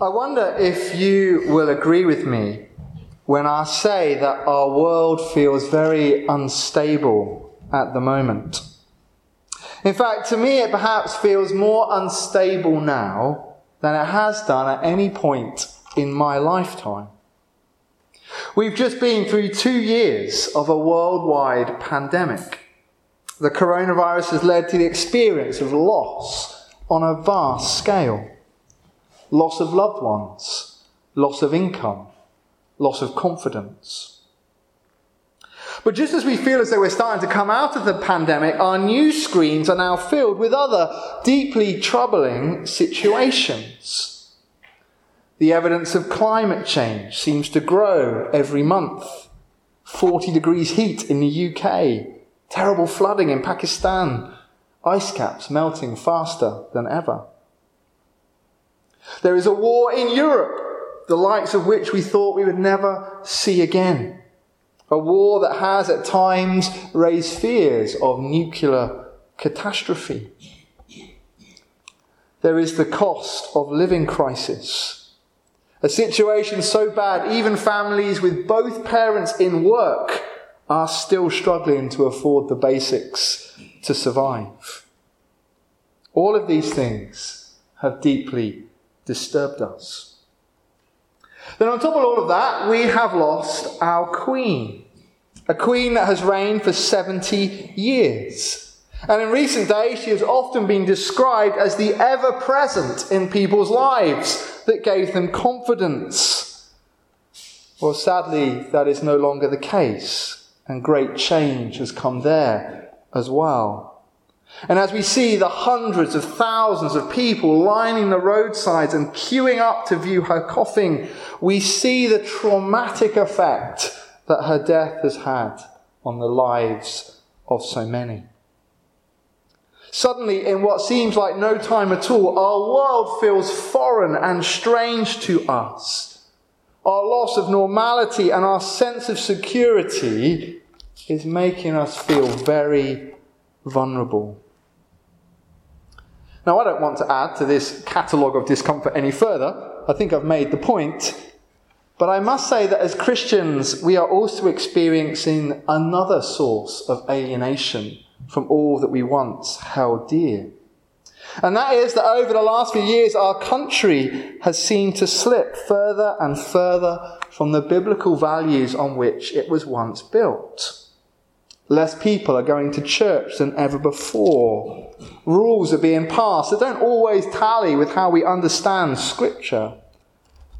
I wonder if you will agree with me when I say that our world feels very unstable at the moment. In fact, to me, it perhaps feels more unstable now than it has done at any point in my lifetime. We've just been through two years of a worldwide pandemic. The coronavirus has led to the experience of loss on a vast scale loss of loved ones, loss of income, loss of confidence. But just as we feel as though we're starting to come out of the pandemic, our news screens are now filled with other deeply troubling situations. The evidence of climate change seems to grow every month. 40 degrees heat in the UK, terrible flooding in Pakistan, ice caps melting faster than ever. There is a war in Europe, the likes of which we thought we would never see again. A war that has at times raised fears of nuclear catastrophe. There is the cost of living crisis. A situation so bad, even families with both parents in work are still struggling to afford the basics to survive. All of these things have deeply disturbed us. Then, on top of all of that, we have lost our queen, a queen that has reigned for 70 years. And in recent days, she has often been described as the ever present in people's lives that gave them confidence. Well, sadly, that is no longer the case, and great change has come there as well. And as we see the hundreds of thousands of people lining the roadsides and queuing up to view her coffin, we see the traumatic effect that her death has had on the lives of so many. Suddenly, in what seems like no time at all, our world feels foreign and strange to us. Our loss of normality and our sense of security is making us feel very vulnerable. Now, I don't want to add to this catalogue of discomfort any further. I think I've made the point. But I must say that as Christians, we are also experiencing another source of alienation from all that we once held dear. And that is that over the last few years, our country has seemed to slip further and further from the biblical values on which it was once built. Less people are going to church than ever before. Rules are being passed that don't always tally with how we understand Scripture.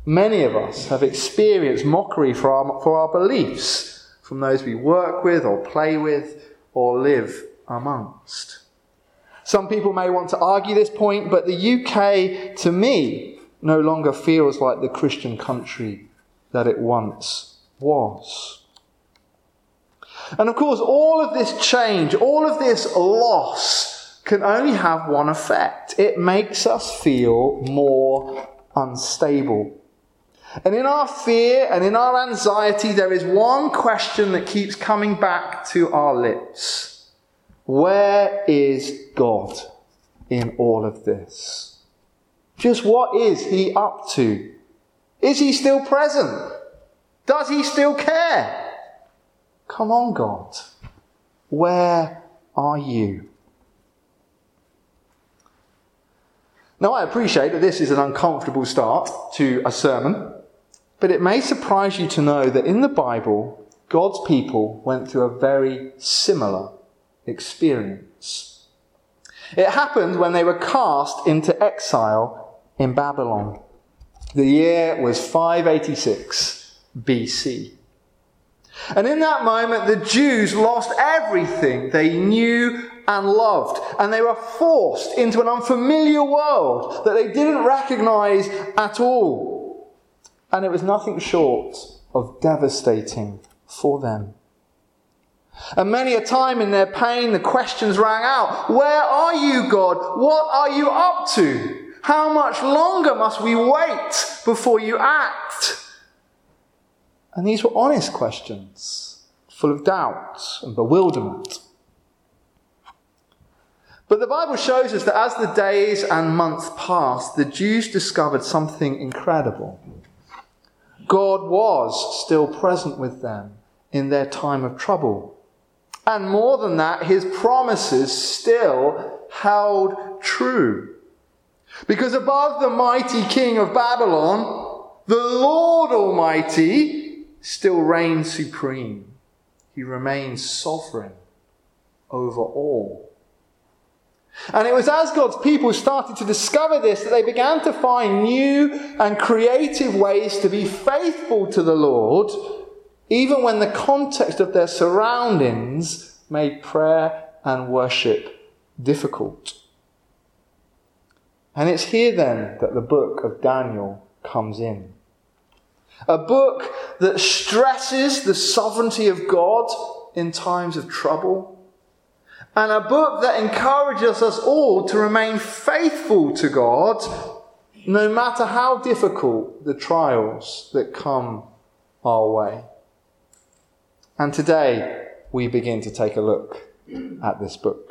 Many of us have experienced mockery for our, for our beliefs from those we work with or play with or live amongst. Some people may want to argue this point, but the UK, to me, no longer feels like the Christian country that it once was. And of course, all of this change, all of this loss can only have one effect it makes us feel more unstable. And in our fear and in our anxiety, there is one question that keeps coming back to our lips Where is God in all of this? Just what is He up to? Is He still present? Does He still care? Come on, God. Where are you? Now, I appreciate that this is an uncomfortable start to a sermon, but it may surprise you to know that in the Bible, God's people went through a very similar experience. It happened when they were cast into exile in Babylon. The year was 586 BC. And in that moment, the Jews lost everything they knew and loved. And they were forced into an unfamiliar world that they didn't recognize at all. And it was nothing short of devastating for them. And many a time in their pain, the questions rang out Where are you, God? What are you up to? How much longer must we wait before you act? And these were honest questions, full of doubt and bewilderment. But the Bible shows us that as the days and months passed, the Jews discovered something incredible. God was still present with them in their time of trouble. And more than that, his promises still held true. Because above the mighty king of Babylon, the Lord Almighty still reigns supreme. He remains sovereign over all. And it was as God's people started to discover this that they began to find new and creative ways to be faithful to the Lord, even when the context of their surroundings made prayer and worship difficult. And it's here then that the book of Daniel comes in. A book that stresses the sovereignty of God in times of trouble and a book that encourages us all to remain faithful to God no matter how difficult the trials that come our way. And today we begin to take a look at this book.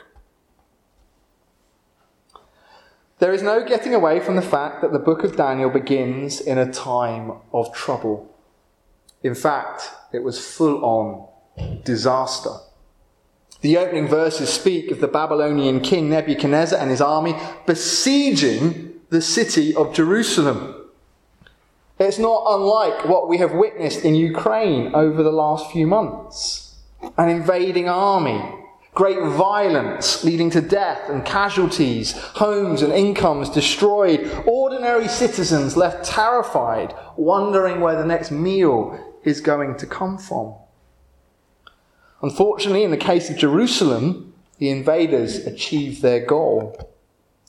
There is no getting away from the fact that the book of Daniel begins in a time of trouble. In fact, it was full on disaster. The opening verses speak of the Babylonian king Nebuchadnezzar and his army besieging the city of Jerusalem. It's not unlike what we have witnessed in Ukraine over the last few months an invading army, great violence leading to death and casualties, homes and incomes destroyed, ordinary citizens left terrified, wondering where the next meal is going to come from. Unfortunately, in the case of Jerusalem, the invaders achieved their goal.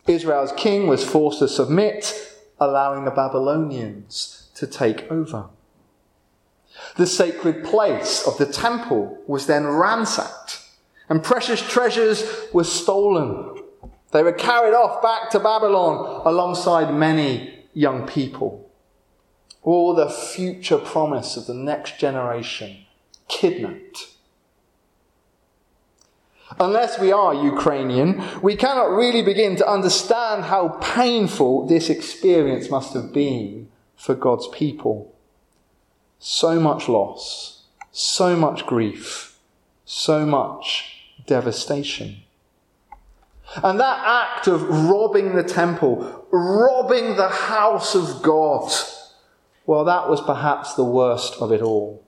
Israel's king was forced to submit, allowing the Babylonians to take over. The sacred place of the temple was then ransacked, and precious treasures were stolen. They were carried off back to Babylon alongside many young people. All the future promise of the next generation kidnapped Unless we are Ukrainian, we cannot really begin to understand how painful this experience must have been for God's people. So much loss, so much grief, so much devastation. And that act of robbing the temple, robbing the house of God, well, that was perhaps the worst of it all.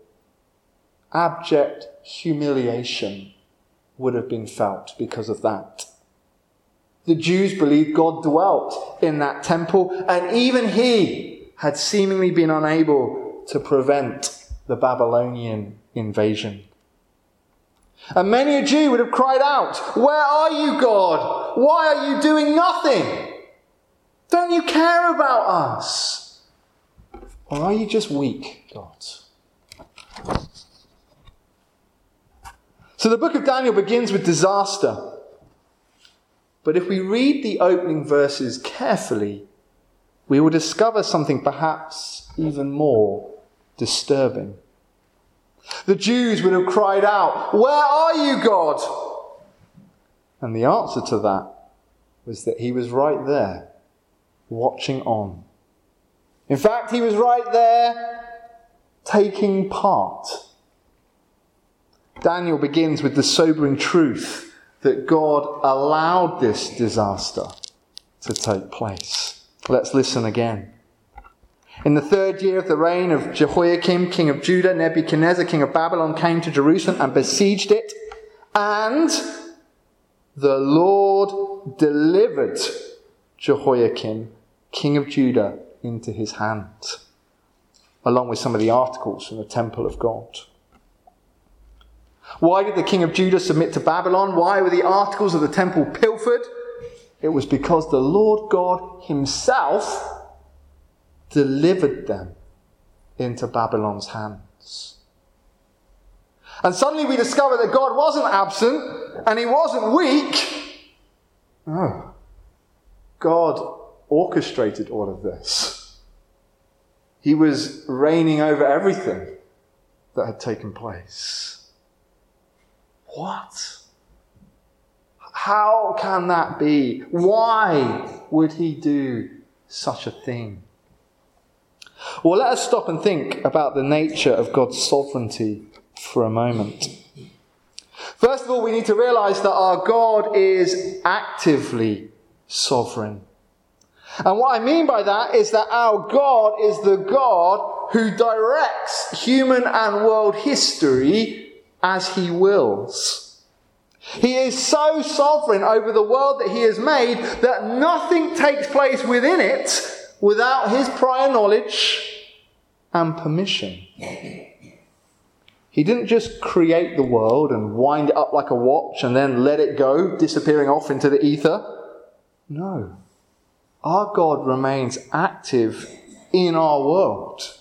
Abject humiliation would have been felt because of that. The Jews believed God dwelt in that temple, and even he had seemingly been unable to prevent the Babylonian invasion. And many a Jew would have cried out, Where are you, God? Why are you doing nothing? Don't you care about us? Or are you just weak, God? So the book of Daniel begins with disaster. But if we read the opening verses carefully, we will discover something perhaps even more disturbing. The Jews would have cried out, Where are you, God? And the answer to that was that he was right there, watching on. In fact, he was right there, taking part Daniel begins with the sobering truth that God allowed this disaster to take place. Let's listen again. In the third year of the reign of Jehoiakim, king of Judah, Nebuchadnezzar, king of Babylon, came to Jerusalem and besieged it, and the Lord delivered Jehoiakim, king of Judah, into his hand, along with some of the articles from the temple of God. Why did the king of Judah submit to Babylon? Why were the articles of the temple pilfered? It was because the Lord God Himself delivered them into Babylon's hands. And suddenly we discover that God wasn't absent and He wasn't weak. No. God orchestrated all of this. He was reigning over everything that had taken place. What? How can that be? Why would he do such a thing? Well, let us stop and think about the nature of God's sovereignty for a moment. First of all, we need to realize that our God is actively sovereign. And what I mean by that is that our God is the God who directs human and world history as he wills. He is so sovereign over the world that he has made that nothing takes place within it without his prior knowledge and permission. He didn't just create the world and wind it up like a watch and then let it go, disappearing off into the ether. No. Our God remains active in our world.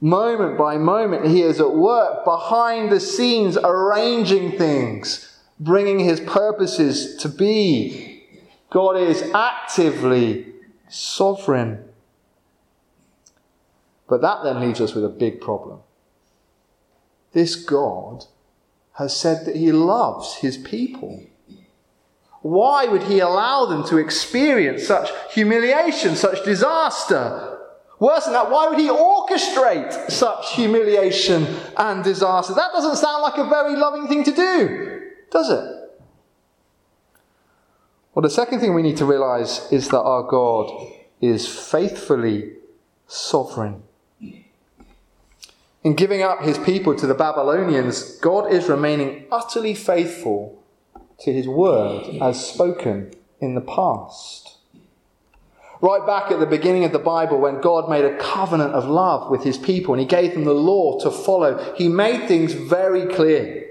Moment by moment, He is at work behind the scenes, arranging things, bringing His purposes to be. God is actively sovereign. But that then leaves us with a big problem. This God has said that He loves His people. Why would he allow them to experience such humiliation, such disaster? Worse than that, why would he orchestrate such humiliation and disaster? That doesn't sound like a very loving thing to do, does it? Well, the second thing we need to realize is that our God is faithfully sovereign. In giving up his people to the Babylonians, God is remaining utterly faithful to his word as spoken in the past. Right back at the beginning of the Bible, when God made a covenant of love with his people and he gave them the law to follow, he made things very clear.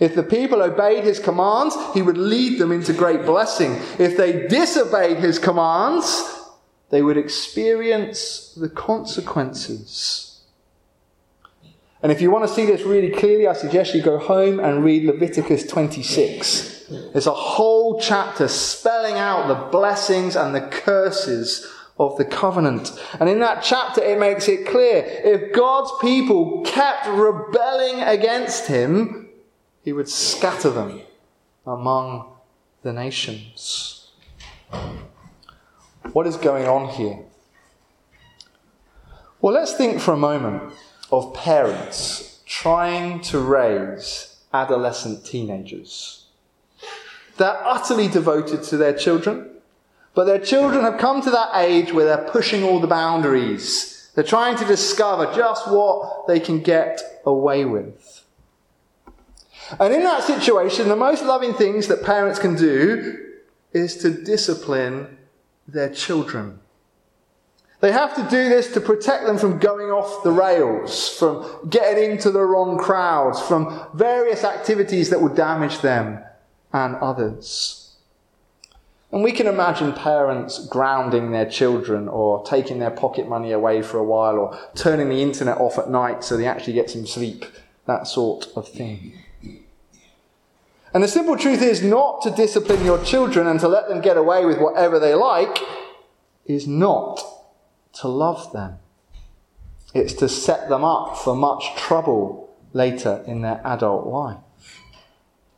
If the people obeyed his commands, he would lead them into great blessing. If they disobeyed his commands, they would experience the consequences. And if you want to see this really clearly, I suggest you go home and read Leviticus 26. There's a whole chapter spelling out the blessings and the curses of the covenant. And in that chapter, it makes it clear if God's people kept rebelling against him, he would scatter them among the nations. What is going on here? Well, let's think for a moment of parents trying to raise adolescent teenagers. They're utterly devoted to their children, but their children have come to that age where they're pushing all the boundaries. They're trying to discover just what they can get away with. And in that situation, the most loving things that parents can do is to discipline their children. They have to do this to protect them from going off the rails, from getting into the wrong crowds, from various activities that would damage them and others. And we can imagine parents grounding their children or taking their pocket money away for a while or turning the internet off at night so they actually get some sleep, that sort of thing. And the simple truth is not to discipline your children and to let them get away with whatever they like is not to love them. It's to set them up for much trouble later in their adult life.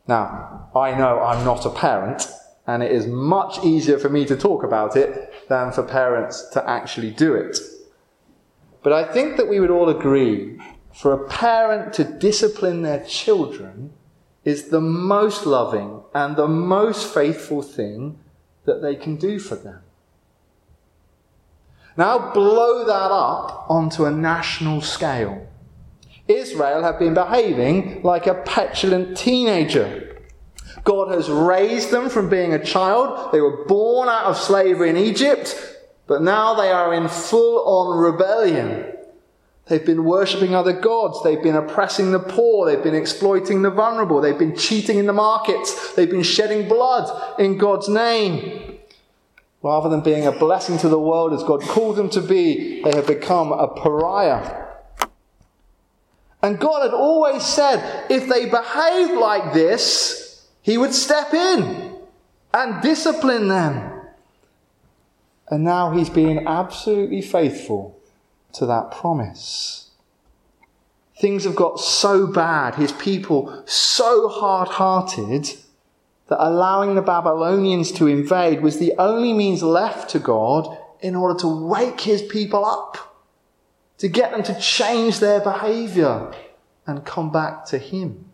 Now, I know I'm not a parent, and it is much easier for me to talk about it than for parents to actually do it. But I think that we would all agree for a parent to discipline their children is the most loving and the most faithful thing that they can do for them. Now blow that up onto a national scale. Israel have been behaving like a petulant teenager. God has raised them from being a child. They were born out of slavery in Egypt, but now they are in full on rebellion. They've been worshipping other gods. They've been oppressing the poor. They've been exploiting the vulnerable. They've been cheating in the markets. They've been shedding blood in God's name. Rather than being a blessing to the world as God called them to be, they have become a pariah. And God had always said if they behaved like this, He would step in and discipline them. And now He's being absolutely faithful to that promise. Things have got so bad, His people so hard hearted, that allowing the Babylonians to invade was the only means left to God in order to wake his people up, to get them to change their behavior and come back to him.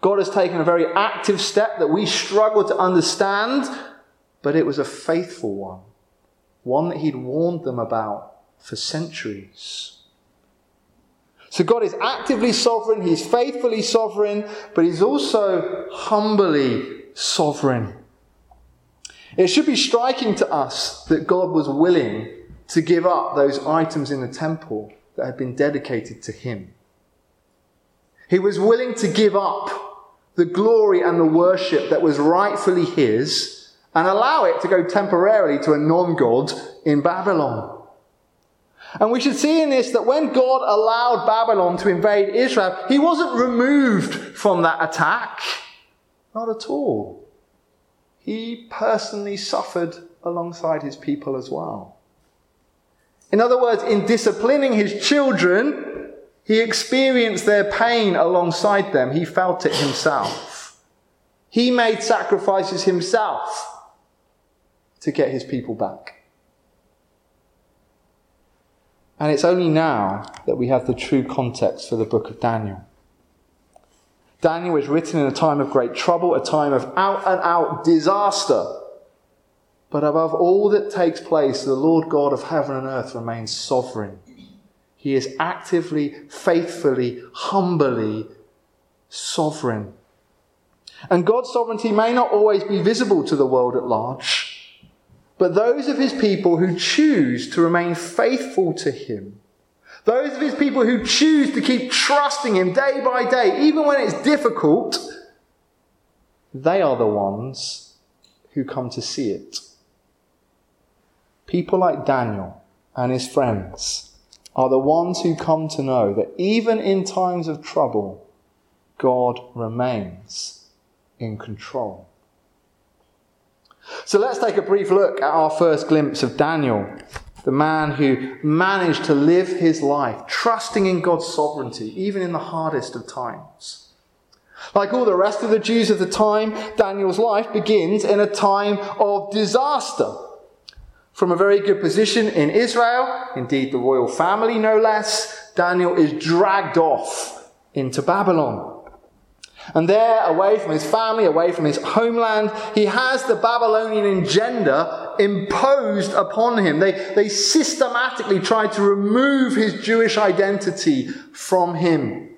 God has taken a very active step that we struggle to understand, but it was a faithful one, one that he'd warned them about for centuries. So God is actively sovereign, He's faithfully sovereign, but He's also humbly sovereign. It should be striking to us that God was willing to give up those items in the temple that had been dedicated to Him. He was willing to give up the glory and the worship that was rightfully His and allow it to go temporarily to a non God in Babylon. And we should see in this that when God allowed Babylon to invade Israel, he wasn't removed from that attack. Not at all. He personally suffered alongside his people as well. In other words, in disciplining his children, he experienced their pain alongside them. He felt it himself. He made sacrifices himself to get his people back. And it's only now that we have the true context for the book of Daniel. Daniel is written in a time of great trouble, a time of out and out disaster. But above all that takes place, the Lord God of heaven and earth remains sovereign. He is actively, faithfully, humbly sovereign. And God's sovereignty may not always be visible to the world at large. But those of his people who choose to remain faithful to him, those of his people who choose to keep trusting him day by day, even when it's difficult, they are the ones who come to see it. People like Daniel and his friends are the ones who come to know that even in times of trouble, God remains in control. So let's take a brief look at our first glimpse of Daniel, the man who managed to live his life trusting in God's sovereignty, even in the hardest of times. Like all the rest of the Jews of the time, Daniel's life begins in a time of disaster. From a very good position in Israel, indeed the royal family no less, Daniel is dragged off into Babylon. And there, away from his family, away from his homeland, he has the Babylonian agenda imposed upon him. They, they systematically try to remove his Jewish identity from him.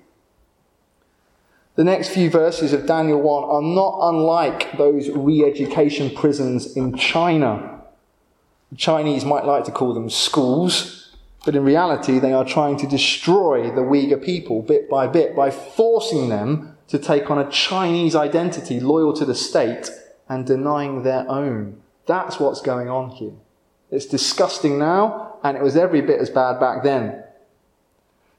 The next few verses of Daniel 1 are not unlike those re education prisons in China. The Chinese might like to call them schools, but in reality, they are trying to destroy the Uyghur people bit by bit by forcing them to take on a Chinese identity loyal to the state and denying their own. That's what's going on here. It's disgusting now, and it was every bit as bad back then.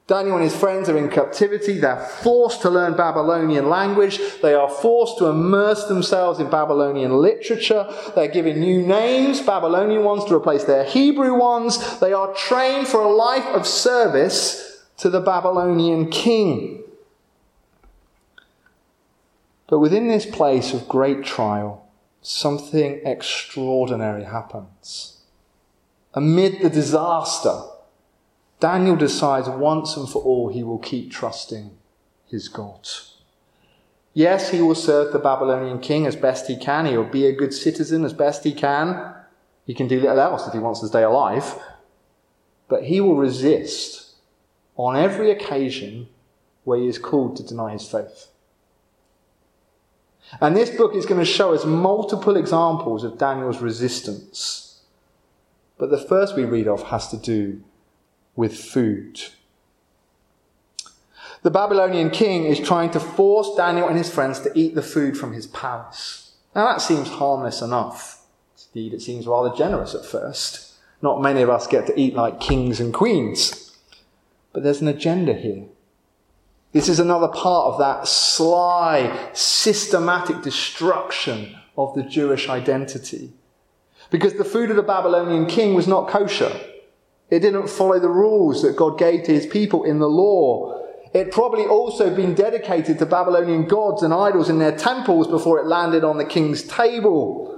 Daniel and his friends are in captivity. They're forced to learn Babylonian language. They are forced to immerse themselves in Babylonian literature. They're given new names, Babylonian ones, to replace their Hebrew ones. They are trained for a life of service to the Babylonian king. But within this place of great trial, something extraordinary happens. Amid the disaster, Daniel decides once and for all he will keep trusting his God. Yes, he will serve the Babylonian king as best he can. He will be a good citizen as best he can. He can do little else if he wants to stay alive. But he will resist on every occasion where he is called to deny his faith. And this book is going to show us multiple examples of Daniel's resistance. But the first we read of has to do with food. The Babylonian king is trying to force Daniel and his friends to eat the food from his palace. Now that seems harmless enough. Indeed, it seems rather generous at first. Not many of us get to eat like kings and queens. But there's an agenda here. This is another part of that sly, systematic destruction of the Jewish identity. Because the food of the Babylonian king was not kosher. It didn't follow the rules that God gave to his people in the law. It probably also been dedicated to Babylonian gods and idols in their temples before it landed on the king's table.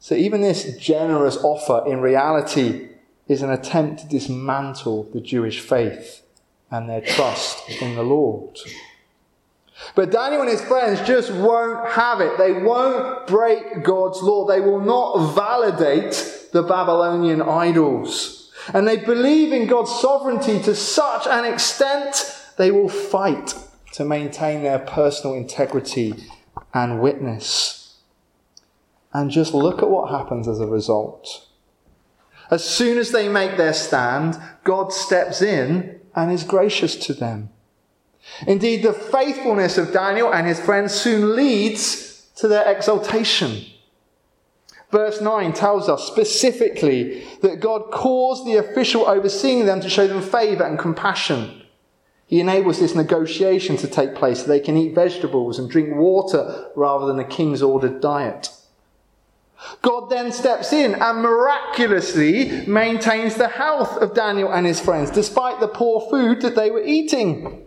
So even this generous offer in reality is an attempt to dismantle the Jewish faith and their trust in the Lord. But Daniel and his friends just won't have it. They won't break God's law. They will not validate the Babylonian idols. And they believe in God's sovereignty to such an extent they will fight to maintain their personal integrity and witness. And just look at what happens as a result. As soon as they make their stand, God steps in and is gracious to them. Indeed, the faithfulness of Daniel and his friends soon leads to their exaltation. Verse 9 tells us specifically that God caused the official overseeing them to show them favor and compassion. He enables this negotiation to take place so they can eat vegetables and drink water rather than the king's ordered diet. God then steps in and miraculously maintains the health of Daniel and his friends despite the poor food that they were eating.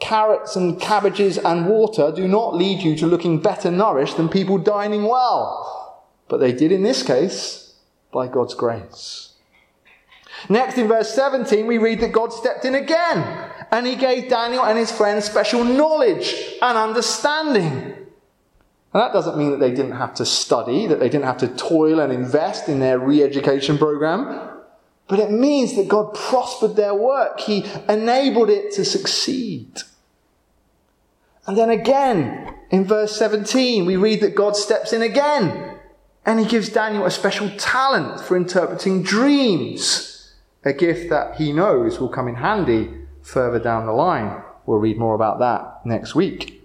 Carrots and cabbages and water do not lead you to looking better nourished than people dining well. But they did in this case by God's grace. Next, in verse 17, we read that God stepped in again and he gave Daniel and his friends special knowledge and understanding. And that doesn't mean that they didn't have to study, that they didn't have to toil and invest in their re education program, but it means that God prospered their work. He enabled it to succeed. And then again, in verse 17, we read that God steps in again and he gives Daniel a special talent for interpreting dreams, a gift that he knows will come in handy further down the line. We'll read more about that next week.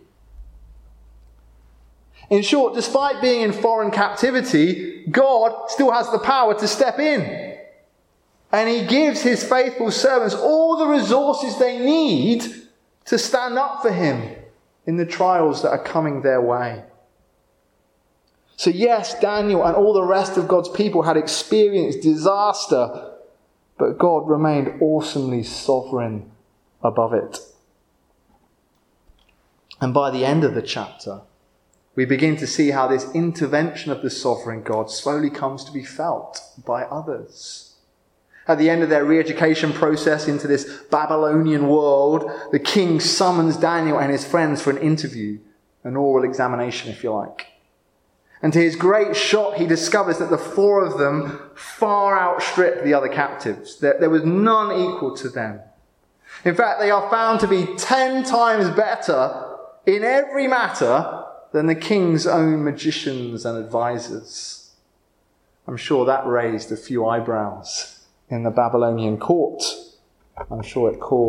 In short, despite being in foreign captivity, God still has the power to step in. And he gives his faithful servants all the resources they need to stand up for him in the trials that are coming their way. So, yes, Daniel and all the rest of God's people had experienced disaster, but God remained awesomely sovereign above it. And by the end of the chapter, we begin to see how this intervention of the sovereign God slowly comes to be felt by others. At the end of their re education process into this Babylonian world, the king summons Daniel and his friends for an interview, an oral examination, if you like. And to his great shock, he discovers that the four of them far outstrip the other captives, there was none equal to them. In fact, they are found to be ten times better in every matter than the king's own magicians and advisers. I'm sure that raised a few eyebrows in the Babylonian court. I'm sure it caused